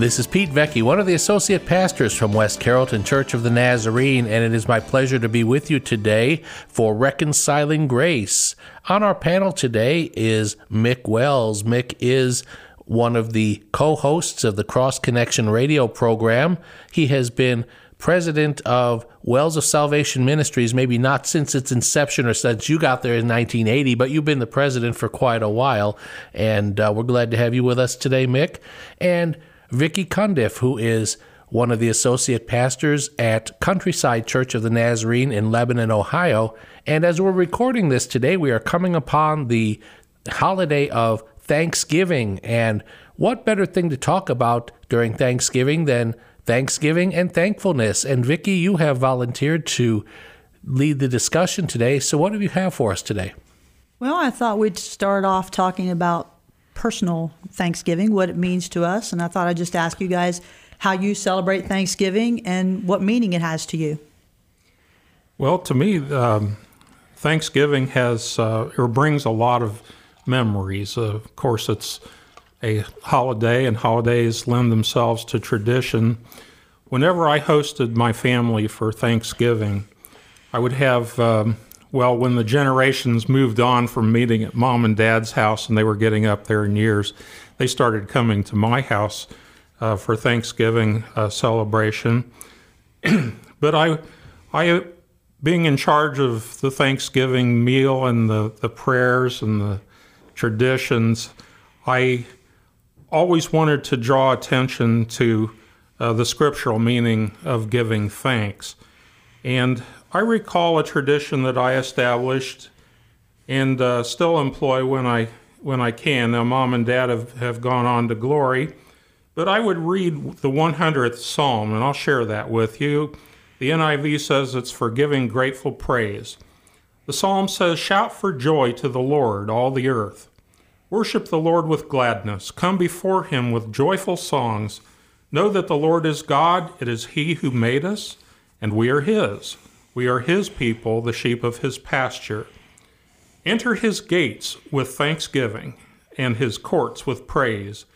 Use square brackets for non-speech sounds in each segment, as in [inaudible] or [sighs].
This is Pete Vecchi, one of the associate pastors from West Carrollton Church of the Nazarene, and it is my pleasure to be with you today for Reconciling Grace. On our panel today is Mick Wells. Mick is one of the co hosts of the Cross Connection radio program. He has been president of Wells of Salvation Ministries, maybe not since its inception or since you got there in 1980, but you've been the president for quite a while. And uh, we're glad to have you with us today, Mick. And Vicki Cundiff, who is one of the associate pastors at Countryside Church of the Nazarene in Lebanon, Ohio. And as we're recording this today, we are coming upon the holiday of Thanksgiving. And what better thing to talk about during Thanksgiving than Thanksgiving and thankfulness? And Vicki, you have volunteered to lead the discussion today. So what do you have for us today? Well, I thought we'd start off talking about personal Thanksgiving, what it means to us. And I thought I'd just ask you guys how you celebrate Thanksgiving and what meaning it has to you. Well, to me, um, Thanksgiving has uh, or brings a lot of memories. Of course, it's a holiday, and holidays lend themselves to tradition. Whenever I hosted my family for Thanksgiving, I would have um, well, when the generations moved on from meeting at mom and dad's house and they were getting up there in years, they started coming to my house uh, for Thanksgiving uh, celebration. [clears throat] but I, I, being in charge of the Thanksgiving meal and the, the prayers and the traditions, I always wanted to draw attention to uh, the scriptural meaning of giving thanks. And I recall a tradition that I established and uh, still employ when I when I can. Now, mom and dad have, have gone on to glory, but I would read the 100th Psalm, and I'll share that with you. The NIV says it's for giving grateful praise. The Psalm says, Shout for joy to the Lord, all the earth. Worship the Lord with gladness. Come before him with joyful songs. Know that the Lord is God. It is he who made us, and we are his. We are his people, the sheep of his pasture. Enter his gates with thanksgiving and his courts with praise.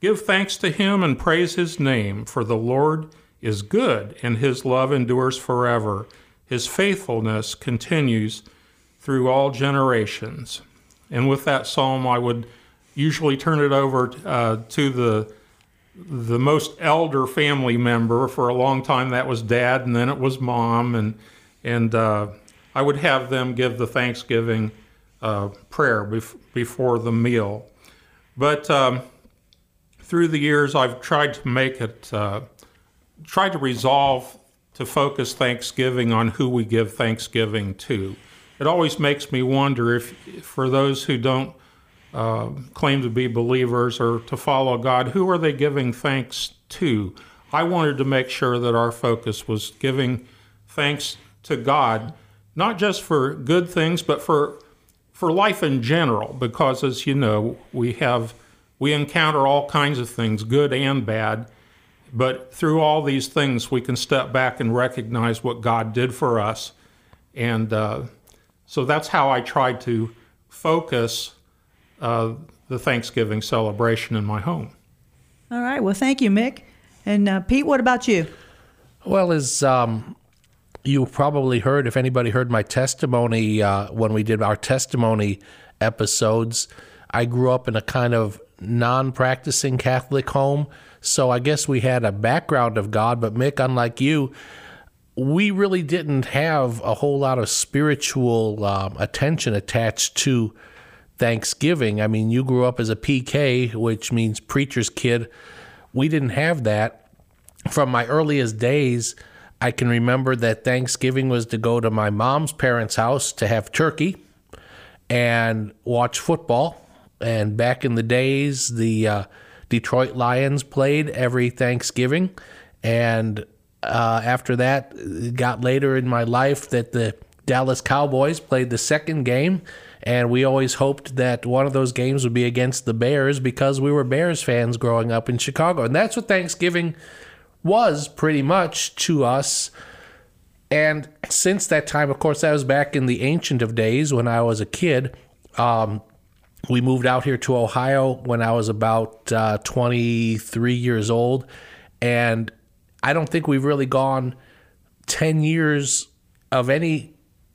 Give thanks to him and praise his name, for the Lord is good and his love endures forever. His faithfulness continues through all generations. And with that psalm, I would usually turn it over uh, to the the most elder family member. For a long time, that was dad, and then it was mom, and and uh, I would have them give the Thanksgiving uh, prayer bef- before the meal. But um, through the years, I've tried to make it, uh, tried to resolve to focus Thanksgiving on who we give Thanksgiving to. It always makes me wonder if, for those who don't uh, claim to be believers or to follow God, who are they giving thanks to? I wanted to make sure that our focus was giving thanks to God, not just for good things, but for for life in general. Because as you know, we have we encounter all kinds of things, good and bad. But through all these things, we can step back and recognize what God did for us, and uh, so that's how I tried to focus uh, the Thanksgiving celebration in my home. All right. Well, thank you, Mick. And uh, Pete, what about you? Well, as um, you probably heard, if anybody heard my testimony uh, when we did our testimony episodes, I grew up in a kind of non practicing Catholic home. So I guess we had a background of God, but Mick, unlike you, we really didn't have a whole lot of spiritual um, attention attached to Thanksgiving. I mean, you grew up as a PK, which means preacher's kid. We didn't have that. From my earliest days, I can remember that Thanksgiving was to go to my mom's parents' house to have turkey and watch football. And back in the days, the uh, Detroit Lions played every Thanksgiving. And uh, after that, it got later in my life that the Dallas Cowboys played the second game, and we always hoped that one of those games would be against the Bears because we were Bears fans growing up in Chicago. And that's what Thanksgiving was pretty much to us. And since that time, of course, that was back in the ancient of days when I was a kid. Um, we moved out here to Ohio when I was about uh, 23 years old. And I don't think we've really gone 10 years of any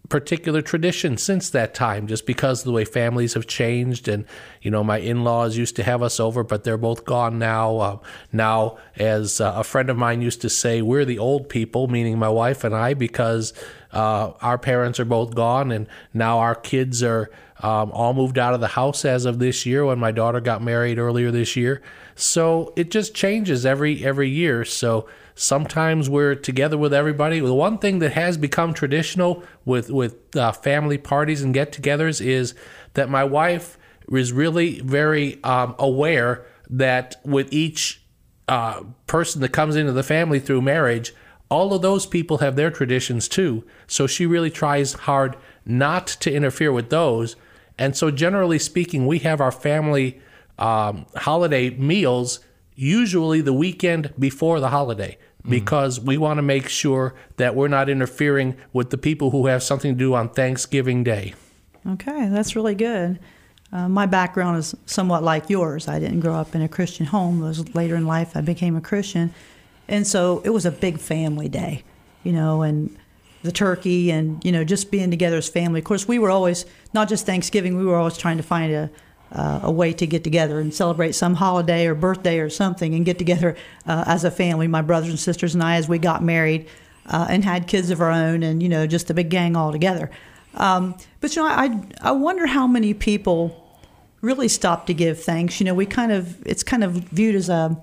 particular tradition since that time just because of the way families have changed and you know my in-laws used to have us over but they're both gone now. Uh, now as uh, a friend of mine used to say we're the old people meaning my wife and I because uh, our parents are both gone and now our kids are um, all moved out of the house as of this year when my daughter got married earlier this year. So it just changes every every year. So Sometimes we're together with everybody. The one thing that has become traditional with with uh, family parties and get-togethers is that my wife is really very um, aware that with each uh, person that comes into the family through marriage, all of those people have their traditions too. So she really tries hard not to interfere with those. And so, generally speaking, we have our family um, holiday meals usually the weekend before the holiday because we want to make sure that we're not interfering with the people who have something to do on Thanksgiving Day. Okay, that's really good. Uh, my background is somewhat like yours. I didn't grow up in a Christian home. It was later in life I became a Christian. And so it was a big family day, you know, and the turkey and, you know, just being together as family. Of course, we were always, not just Thanksgiving, we were always trying to find a, uh, a way to get together and celebrate some holiday or birthday or something and get together uh, as a family, my brothers and sisters and I, as we got married uh, and had kids of our own and, you know, just a big gang all together. Um, but, you know, I, I wonder how many people really stop to give thanks. You know, we kind of, it's kind of viewed as a,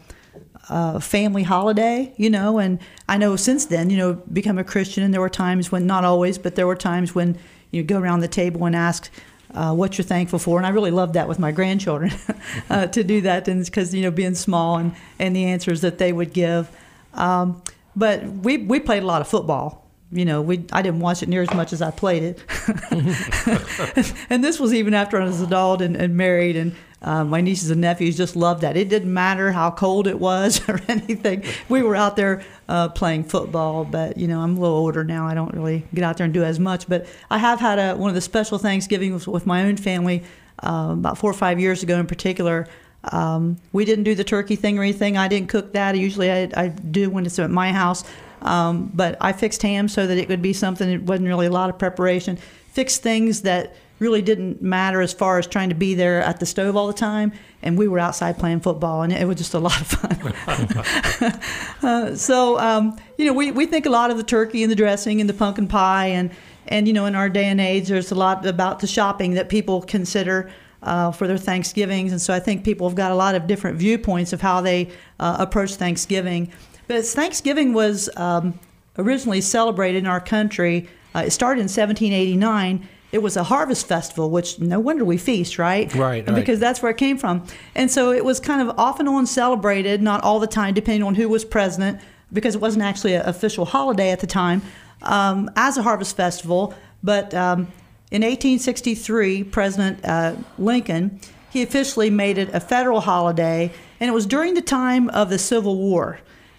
a family holiday, you know, and I know since then, you know, become a Christian, and there were times when, not always, but there were times when you go around the table and ask, uh, what you're thankful for. And I really love that with my grandchildren [laughs] uh, to do that, because you know being small and and the answers that they would give. Um, but we we played a lot of football. You know, we I didn't watch it near as much as I played it. [laughs] [laughs] and this was even after I was adult and, and married, and uh, my nieces and nephews just loved that. It didn't matter how cold it was [laughs] or anything. We were out there uh, playing football, but you know I'm a little older now. I don't really get out there and do as much. But I have had a, one of the special Thanksgivings with my own family uh, about four or five years ago in particular. Um, we didn't do the turkey thing or anything. I didn't cook that. Usually I, I do when it's at my house. Um, but I fixed ham so that it would be something. It wasn't really a lot of preparation. Fixed things that really didn't matter as far as trying to be there at the stove all the time. And we were outside playing football, and it was just a lot of fun. [laughs] uh, so, um, you know, we, we think a lot of the turkey and the dressing and the pumpkin pie. And, and, you know, in our day and age, there's a lot about the shopping that people consider. Uh, for their Thanksgivings. And so I think people have got a lot of different viewpoints of how they uh, approach Thanksgiving. But Thanksgiving was um, originally celebrated in our country. Uh, it started in 1789 it was a harvest festival, which no wonder we feast, right? Right, right. Because that's where it came from. And so it was kind of off and on celebrated, not all the time, depending on who was president, because it wasn't actually an official holiday at the time, um, as a harvest festival. But um, in 1863, President uh, Lincoln he officially made it a federal holiday, and it was during the time of the Civil War.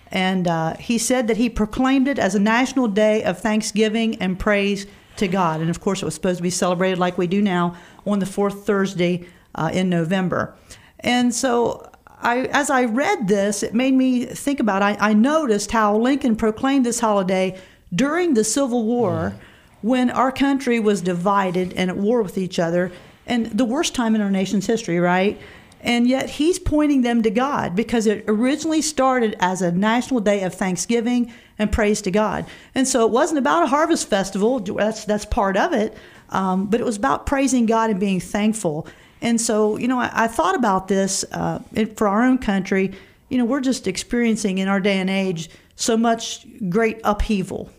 And uh, he said that he proclaimed it as a national day of thanksgiving and praise to God. And of course, it was supposed to be celebrated like we do now on the fourth Thursday uh, in November. And so, I, as I read this, it made me think about. I, I noticed how Lincoln proclaimed this holiday during the Civil War, mm. when our country was divided and at war with each other, and the worst time in our nation's history, right? And yet he's pointing them to God because it originally started as a national day of thanksgiving and praise to God. And so it wasn't about a harvest festival, that's, that's part of it, um, but it was about praising God and being thankful. And so, you know, I, I thought about this uh, for our own country. You know, we're just experiencing in our day and age so much great upheaval,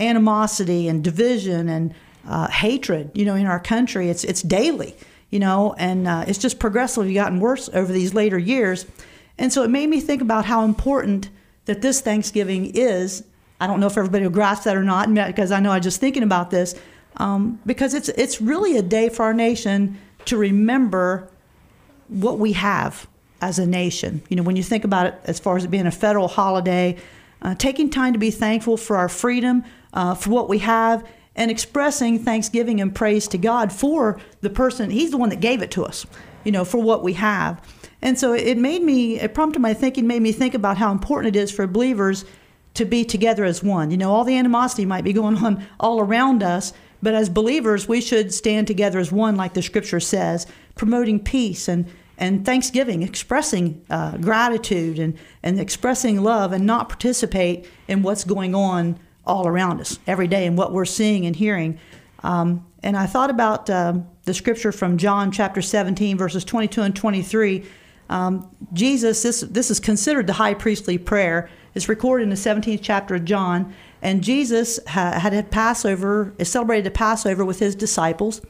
animosity and division and uh, hatred, you know, in our country. It's, it's daily you know, and uh, it's just progressively gotten worse over these later years. And so it made me think about how important that this Thanksgiving is. I don't know if everybody will grasp that or not, because I know I'm just thinking about this, um, because it's it's really a day for our nation to remember what we have as a nation. You know, when you think about it, as far as it being a federal holiday, uh, taking time to be thankful for our freedom, uh, for what we have, and expressing thanksgiving and praise to God for the person. He's the one that gave it to us. You know, for what we have. And so it made me, it prompted my thinking, made me think about how important it is for believers to be together as one. You know, all the animosity might be going [laughs] on all around us, but as believers, we should stand together as one, like the scripture says, promoting peace and, and thanksgiving, expressing uh, gratitude and, and expressing love, and not participate in what's going on all around us every day and what we're seeing and hearing. Um, and I thought about uh, the scripture from John chapter 17, verses 22 and 23. Um, Jesus, this, this is considered the high priestly prayer. It's recorded in the 17th chapter of John. And Jesus ha- had had Passover, celebrated the Passover with his disciples.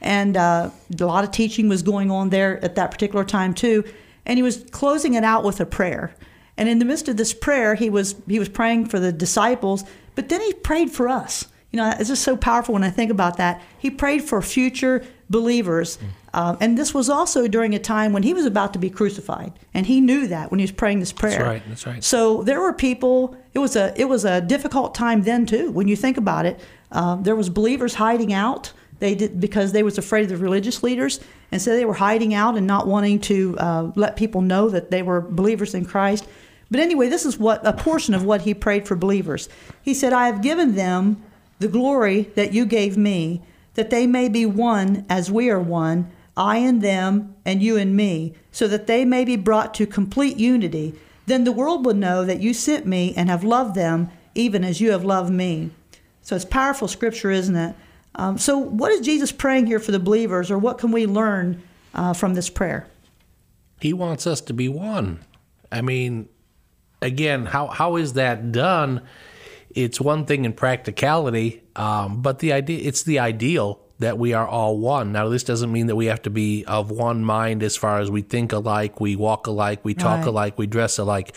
And uh, a lot of teaching was going on there at that particular time, too. And he was closing it out with a prayer. And in the midst of this prayer, he was, he was praying for the disciples, but then he prayed for us. You know, it's just so powerful when I think about that. He prayed for future believers. Uh, and this was also during a time when he was about to be crucified, and he knew that when he was praying this prayer. That's right. That's right. So there were people. It was a it was a difficult time then too. When you think about it, uh, there was believers hiding out. They did because they was afraid of the religious leaders, and so they were hiding out and not wanting to uh, let people know that they were believers in Christ. But anyway, this is what a portion of what he prayed for believers. He said, "I have given them the glory that you gave me." that they may be one as we are one, I and them, and you and me, so that they may be brought to complete unity. Then the world will know that you sent me and have loved them, even as you have loved me. So it's powerful scripture, isn't it? Um, so, what is Jesus praying here for the believers, or what can we learn uh, from this prayer? He wants us to be one. I mean, again, how, how is that done? it's one thing in practicality, um, but the idea it's the ideal that we are all one. Now, this doesn't mean that we have to be of one mind as far as we think alike, we walk alike, we talk right. alike, we dress alike.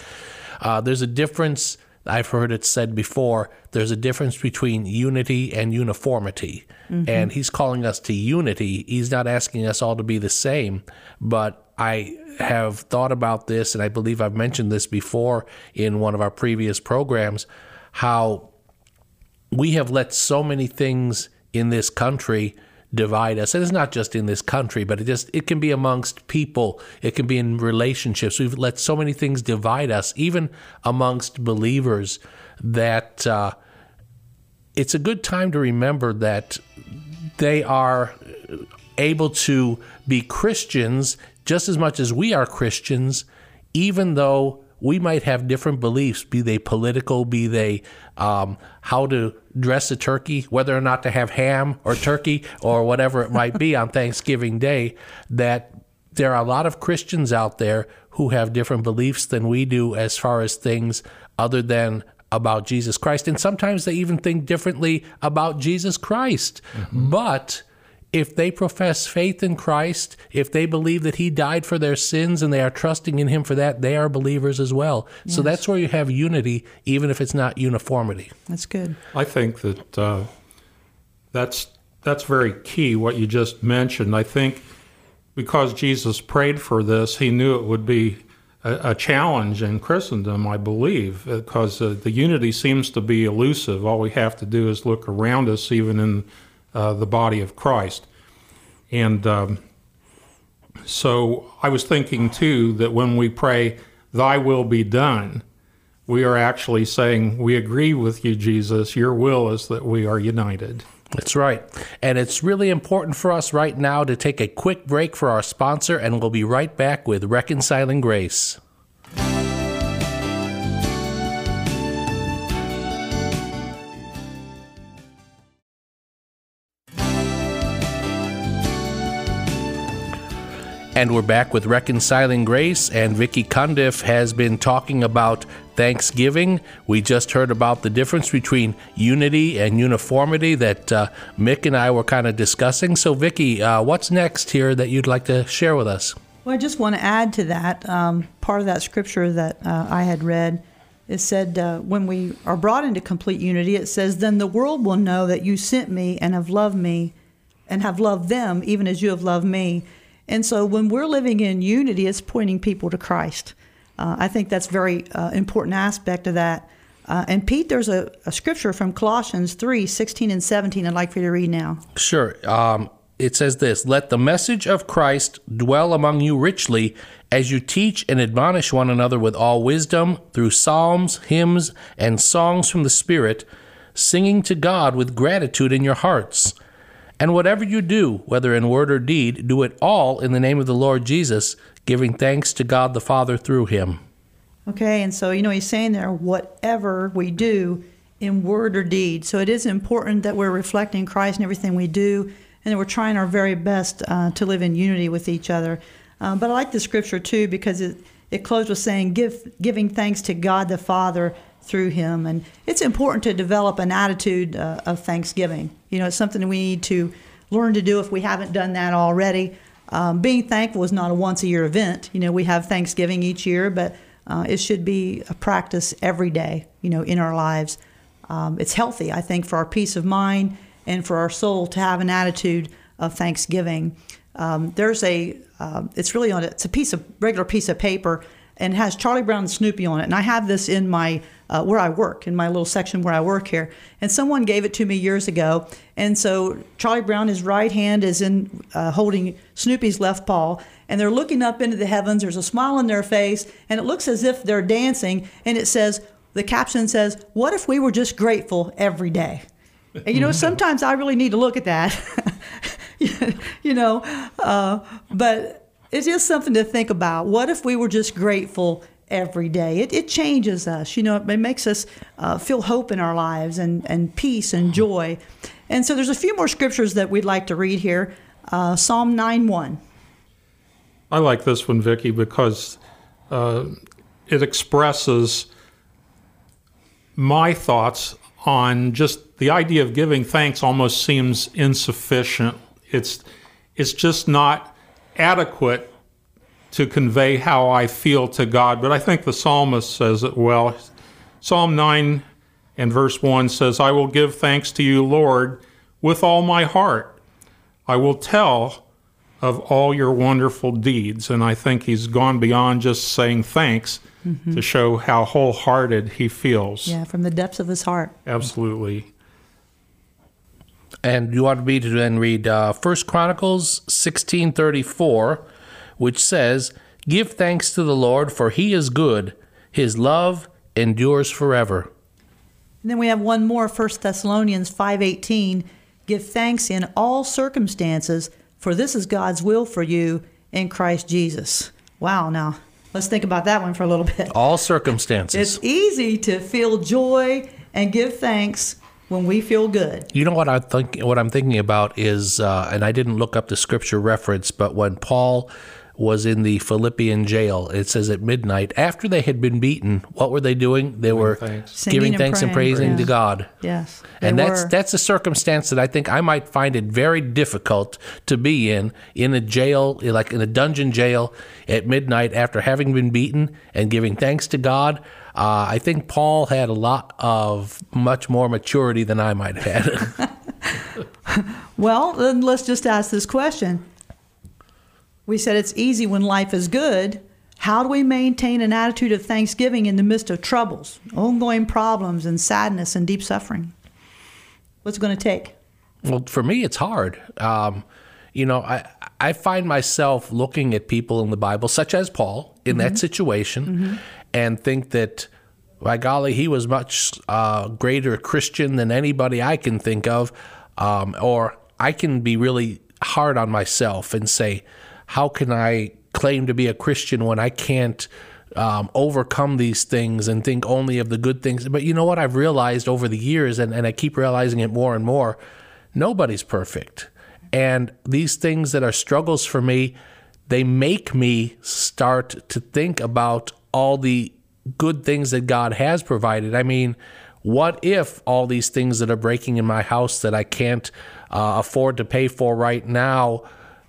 Uh, there's a difference. I've heard it said before. There's a difference between unity and uniformity, mm-hmm. and he's calling us to unity. He's not asking us all to be the same, but I have thought about this, and I believe I've mentioned this before in one of our previous programs how we have let so many things in this country divide us. And it's not just in this country but it just it can be amongst people. It can be in relationships. We've let so many things divide us even amongst believers that uh, it's a good time to remember that they are able to be christians just as much as we are christians even though we might have different beliefs, be they political, be they um, how to dress a turkey, whether or not to have ham or turkey or whatever it might be on Thanksgiving Day, that there are a lot of Christians out there who have different beliefs than we do as far as things other than about Jesus Christ. And sometimes they even think differently about Jesus Christ. Mm-hmm. But if they profess faith in Christ, if they believe that He died for their sins and they are trusting in Him for that, they are believers as well. Yes. So that's where you have unity, even if it's not uniformity. That's good. I think that uh, that's that's very key. What you just mentioned. I think because Jesus prayed for this, He knew it would be a, a challenge in Christendom. I believe because uh, the unity seems to be elusive. All we have to do is look around us, even in uh, the body of Christ. And um, so I was thinking too that when we pray, Thy will be done, we are actually saying, We agree with you, Jesus. Your will is that we are united. That's right. And it's really important for us right now to take a quick break for our sponsor, and we'll be right back with Reconciling Grace. And we're back with Reconciling Grace, and Vicki Cundiff has been talking about Thanksgiving. We just heard about the difference between unity and uniformity that uh, Mick and I were kind of discussing. So, Vicki, uh, what's next here that you'd like to share with us? Well, I just want to add to that um, part of that scripture that uh, I had read it said, uh, when we are brought into complete unity, it says, Then the world will know that you sent me and have loved me and have loved them even as you have loved me. And so when we're living in unity, it's pointing people to Christ. Uh, I think that's very uh, important aspect of that. Uh, and Pete, there's a, a, scripture from Colossians 3 16 and 17 I'd like for you to read now. Sure. Um, it says this Let the message of Christ dwell among you richly as you teach and admonish one another with all wisdom through psalms, hymns, and songs from the Spirit, singing to God with gratitude in your hearts. And whatever you do, whether in word or deed, do it all in the name of the Lord Jesus, giving thanks to God the Father through him. Okay, and so, you know, he's saying there, whatever we do in word or deed. So it is important that we're reflecting Christ in everything we do and that we're trying our very best uh, to live in unity with each other. Um, but I like the scripture too because it, it closed with saying, Give, giving thanks to God the Father through him. And it's important to develop an attitude uh, of thanksgiving. You know, it's something we need to learn to do if we haven't done that already. Um, being thankful is not a once a year event. You know, we have Thanksgiving each year, but uh, it should be a practice every day, you know, in our lives. Um, it's healthy, I think, for our peace of mind and for our soul to have an attitude of thanksgiving. Um, there's a, uh, it's really on, it's a piece of regular piece of paper and has Charlie Brown and Snoopy on it. And I have this in my uh, where I work in my little section where I work here. And someone gave it to me years ago. And so Charlie Brown, his right hand is in uh, holding Snoopy's left paw, and they're looking up into the heavens. There's a smile on their face, and it looks as if they're dancing. And it says, the caption says, "What if we were just grateful every day?" And, you know, sometimes I really need to look at that. [laughs] you know, uh, but it's just something to think about. What if we were just grateful every day? It, it changes us. You know, it makes us uh, feel hope in our lives and, and peace and joy. And so there's a few more scriptures that we'd like to read here. Uh, Psalm 9 1. I like this one, Vicki, because uh, it expresses my thoughts on just the idea of giving thanks almost seems insufficient. It's it's just not adequate to convey how I feel to God. But I think the psalmist says it well. Psalm 9 and verse 1 says, I will give thanks to you, Lord, with all my heart. I will tell of all your wonderful deeds. And I think he's gone beyond just saying thanks mm-hmm. to show how wholehearted he feels. Yeah, from the depths of his heart. Absolutely. And you want me to then read uh, First Chronicles 1634, which says, Give thanks to the Lord, for he is good. His love endures forever. And then we have one more, 1 Thessalonians 5.18, Give thanks in all circumstances, for this is God's will for you in Christ Jesus. Wow, now let's think about that one for a little bit. All circumstances. It's easy to feel joy and give thanks when we feel good. You know what I think? What I'm thinking about is, uh, and I didn't look up the scripture reference, but when Paul was in the Philippian jail. It says at midnight, after they had been beaten, what were they doing? They were thanks. giving thanks and, and praising to God. Yes, and that's were. that's a circumstance that I think I might find it very difficult to be in in a jail, like in a dungeon jail at midnight after having been beaten and giving thanks to God. Uh, I think Paul had a lot of much more maturity than I might have had. [laughs] well, then let's just ask this question we said it's easy when life is good. How do we maintain an attitude of thanksgiving in the midst of troubles, ongoing problems, and sadness and deep suffering? What's it going to take? Well, for me, it's hard. Um, you know, I I find myself looking at people in the Bible, such as Paul, in mm-hmm. that situation, mm-hmm. And think that, by golly, he was much uh, greater Christian than anybody I can think of, um, or I can be really hard on myself and say, how can I claim to be a Christian when I can't um, overcome these things and think only of the good things? But you know what? I've realized over the years, and, and I keep realizing it more and more nobody's perfect. And these things that are struggles for me, they make me start to think about all the good things that God has provided. I mean, what if all these things that are breaking in my house that I can't uh, afford to pay for right now,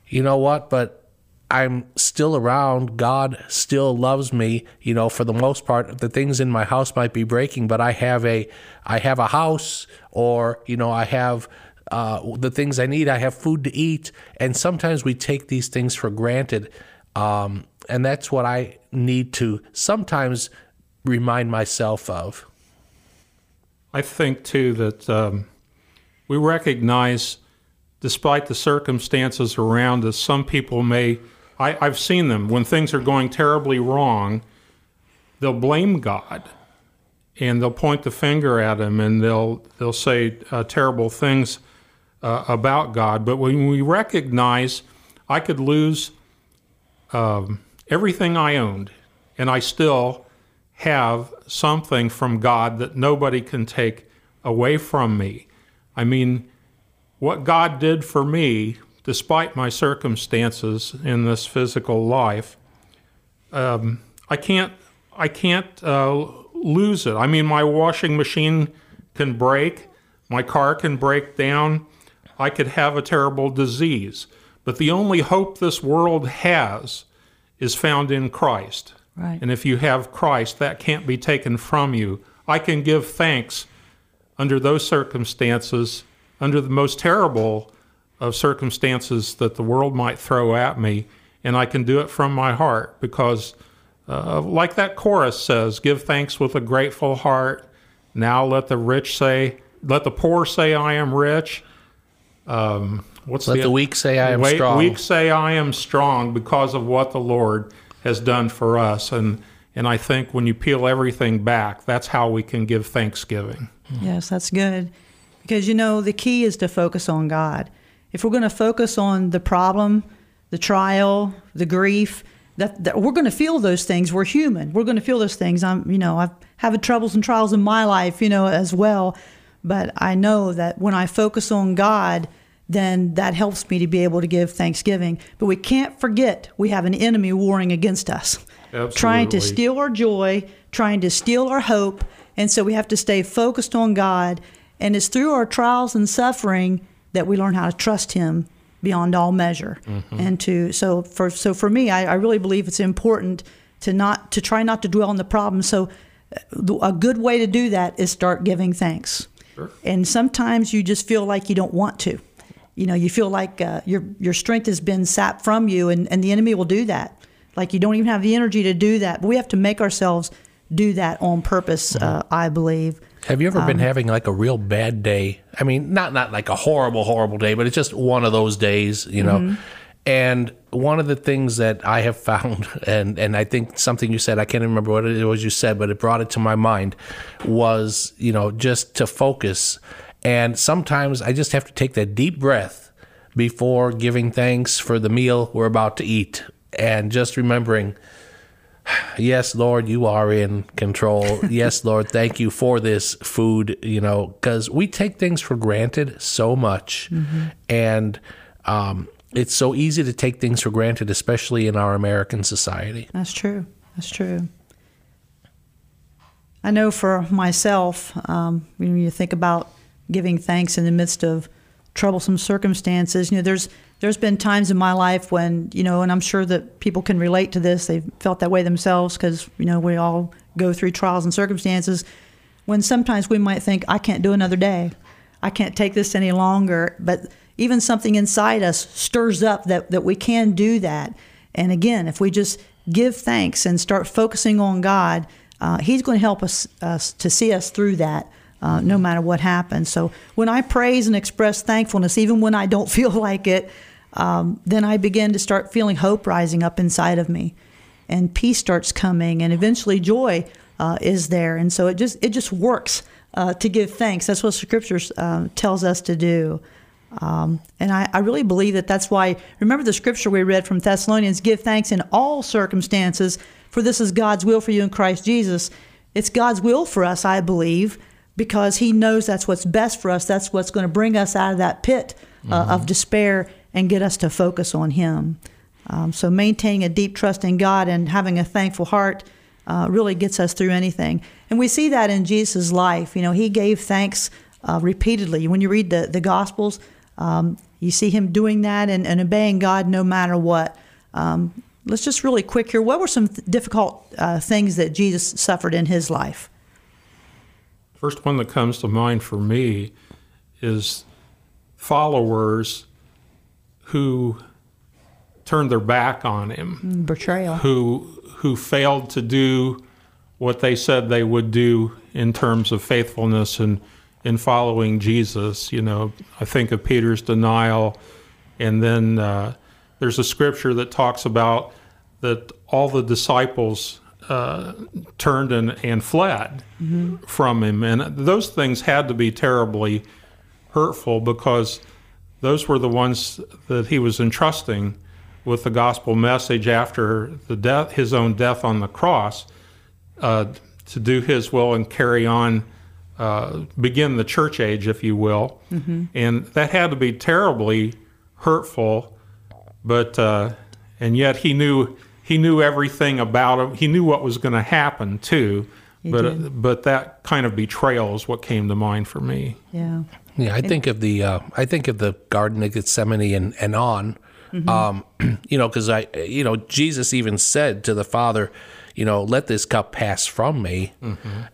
you know what? But I'm still around. God still loves me. You know, for the most part, the things in my house might be breaking, but I have a, I have a house, or you know, I have uh, the things I need. I have food to eat, and sometimes we take these things for granted, um, and that's what I need to sometimes remind myself of. I think too that um, we recognize, despite the circumstances around us, some people may I, I've seen them when things are going terribly wrong, they'll blame God and they'll point the finger at him and they'll they'll say uh, terrible things uh, about God. But when we recognize I could lose um, everything I owned, and I still have something from God that nobody can take away from me. I mean, what God did for me despite my circumstances in this physical life, um, I can't I can't uh, lose it. I mean, my washing machine can break, my car can break down, I could have a terrible disease. But the only hope this world has is found in Christ. Right. And if you have Christ, that can't be taken from you. I can give thanks under those circumstances, under the most terrible of circumstances that the world might throw at me, and I can do it from my heart because, uh, like that chorus says, give thanks with a grateful heart. Now let the rich say, let the poor say, I am rich. Um, what's let the, the weak say, I am wait, strong. Weak say, I am strong because of what the Lord has done for us. And and I think when you peel everything back, that's how we can give thanksgiving. Yes, that's good. Because you know, the key is to focus on God if we're going to focus on the problem, the trial, the grief, that, that we're going to feel those things. We're human. We're going to feel those things. I'm, you know, I've had troubles and trials in my life, you know, as well. But I know that when I focus on God, then that helps me to be able to give thanksgiving. But we can't forget we have an enemy warring against us, Absolutely. trying to steal our joy, trying to steal our hope. And so we have to stay focused on God. And it's through our trials and suffering that we learn how to trust Him beyond all measure. Mm-hmm. And to so for so for me, I, I, really believe it's important to not to try not to dwell on the problem. So uh, a good way to do that is start giving thanks. Sure. And sometimes you just feel like you don't want to. You know, you feel like uh, your your strength has been sapped from you, and, and the enemy will do that. Like you don't even have the energy to do that. But we have to make ourselves do that on purpose. Mm-hmm. Uh, I believe. Have you ever um, been having like a real bad day? I mean, not not like a horrible, horrible day, but it's just one of those days, you know. Mm-hmm. And one of the things that I have [laughs] found, and and I think something you said, I can't remember what it was you said, but it brought it to my mind, was you know just to focus. And sometimes I just have to take that deep breath before giving thanks for the meal we're about to eat, and just remembering [sighs] yes, Lord, you are in control. [laughs] yes, Lord, thank you for this food, you know, because we take things for granted so much. Mm-hmm. And um, it's so easy to take things for granted, especially in our American society. That's true. That's true. I know for myself, um, when you think about giving thanks in the midst of troublesome circumstances, you know, there's there's been times in my life when you know, and I'm sure that people can relate to this. They've felt that way themselves because you know we all go through trials and circumstances. When sometimes we might think, I can't do another day, I can't take this any longer. But even something inside us stirs up that that we can do that. And again, if we just give thanks and start focusing on God, uh, He's going to help us, us to see us through that uh, no matter what happens. So when I praise and express thankfulness, even when I don't [laughs] feel like it, um, then I begin to start feeling hope rising up inside of me, and peace starts coming, and eventually joy uh, is there. And so it just it just works uh, to give thanks. That's what Scriptures uh, tells us to do. Um, and I, I, really believe that that's why. Remember the scripture we read from Thessalonians: "Give thanks in all circumstances, for this is God's will for you in Christ Jesus." It's God's will for us, I believe, because He knows that's what's best for us. That's what's going to bring us out of that pit uh, mm-hmm. of despair and get us to focus on Him. Um, so maintaining a deep trust in God and having a thankful heart uh, really gets us through anything. And we see that in Jesus' life. You know, He gave thanks uh, repeatedly. When you read the, the Gospels, um, you see Him doing that and, and obeying God no matter what. Um, let's just really quick here. What were some th- difficult uh, things that Jesus suffered in his life? First one that comes to mind for me is followers who turned their back on him, Betrayal. who who failed to do what they said they would do in terms of faithfulness and in following Jesus. You know, I think of Peter's denial, and then uh, there's a scripture that talks about that all the disciples uh, turned and, and fled from him, and those things had to be terribly hurtful because those were the ones that he was entrusting with the gospel message after the death, his own death on the cross, uh, to do his will and carry on, uh, begin the church age, if you will. And that had to be terribly hurtful, but uh, and yet he knew he knew everything about him. He knew what was going to happen too. but did. but that kind of betrayal is what came to mind for me. Yeah. Yeah, I think of the uh, I think of the Garden of Gethsemane and and on, um, [clears throat] you know, because I you know Jesus even said to the Father, you know, let this cup pass from me,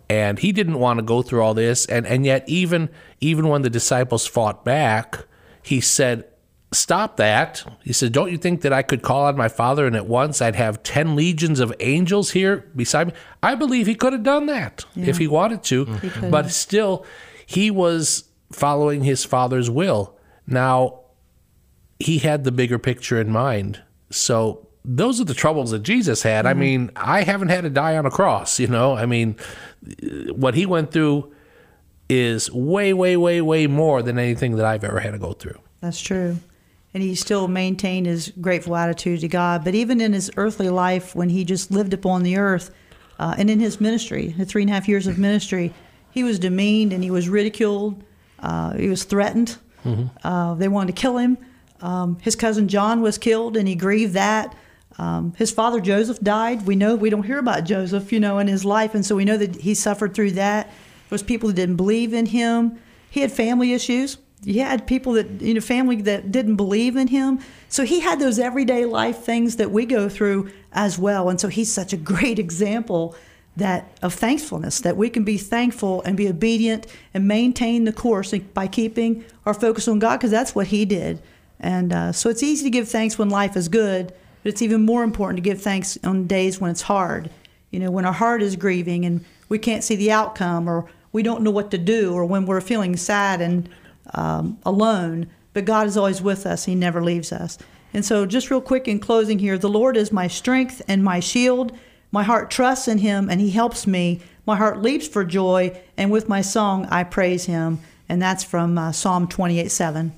and he didn't want to go through all this, and and yet even even when the disciples fought back, he said. Stop that. He said, Don't you think that I could call on my father and at once I'd have 10 legions of angels here beside me? I believe he could have done that if he wanted to. could But still, he was following his father's will. Now, he had the bigger picture in mind. So, those are the troubles that Jesus had. I mm-hmm. mean, I haven't had to die on a cross, you know? I mean, what he went through is way, way, way, way more than anything that I've ever had to go through. That's true. And he still maintained his grateful attitude to God. But even in his earthly life, when he just lived upon the earth, uh, and in his ministry, the three and a half years of ministry, he was demeaned and he was ridiculed. Uh, he was threatened. Uh, they wanted to kill him. Um, his cousin John was killed, and he grieved that. Um, his father Joseph died. We know we don't hear about Joseph, you know, in his life, and so we know that he suffered through that. There was people that didn't believe in him. He had family issues. He had people that you know, family that didn't believe in him. So he had those everyday life things that we go through as well. And so he's such a great example that of thankfulness that we can be thankful and be obedient and maintain the course by keeping our focus on God because that's what he did. And uh, so it's easy to give thanks when life is good, but it's even more important to give thanks on days when it's hard. You know, when our heart is grieving and we can't see the outcome or we don't know what to do or when we're feeling sad and um, alone, but God is always with us. He never leaves us. And so, just real quick in closing here the Lord is my strength and my shield. My heart trusts in Him and He helps me. My heart leaps for joy, and with my song I praise Him. And that's from uh, Psalm 28 7.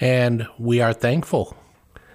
and we are thankful.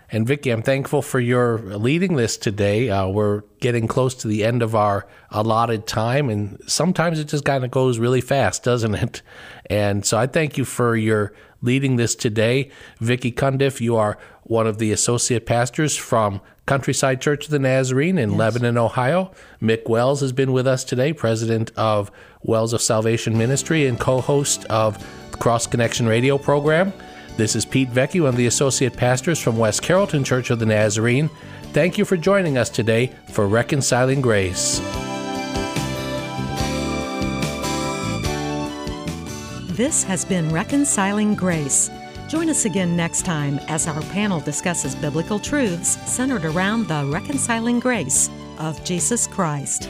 And Vicki, I'm thankful for your leading this today. Uh, we're getting close to the end of our allotted time, and sometimes it just kind of goes really fast, doesn't it? And so I thank you for your leading this today. Vicki Cundiff, you are one of the associate pastors from Countryside Church of the Nazarene in Lebanon, Ohio. Mick Wells has been with us today, president of Wells of Salvation Ministry and co host of the Cross Connection radio program. This is Pete Vecchi, and the associate pastors from West Carrollton Church of the Nazarene. Thank you for joining us today for Reconciling Grace. This has been Reconciling Grace. Join us again next time as our panel discusses biblical truths centered around the reconciling grace of Jesus Christ.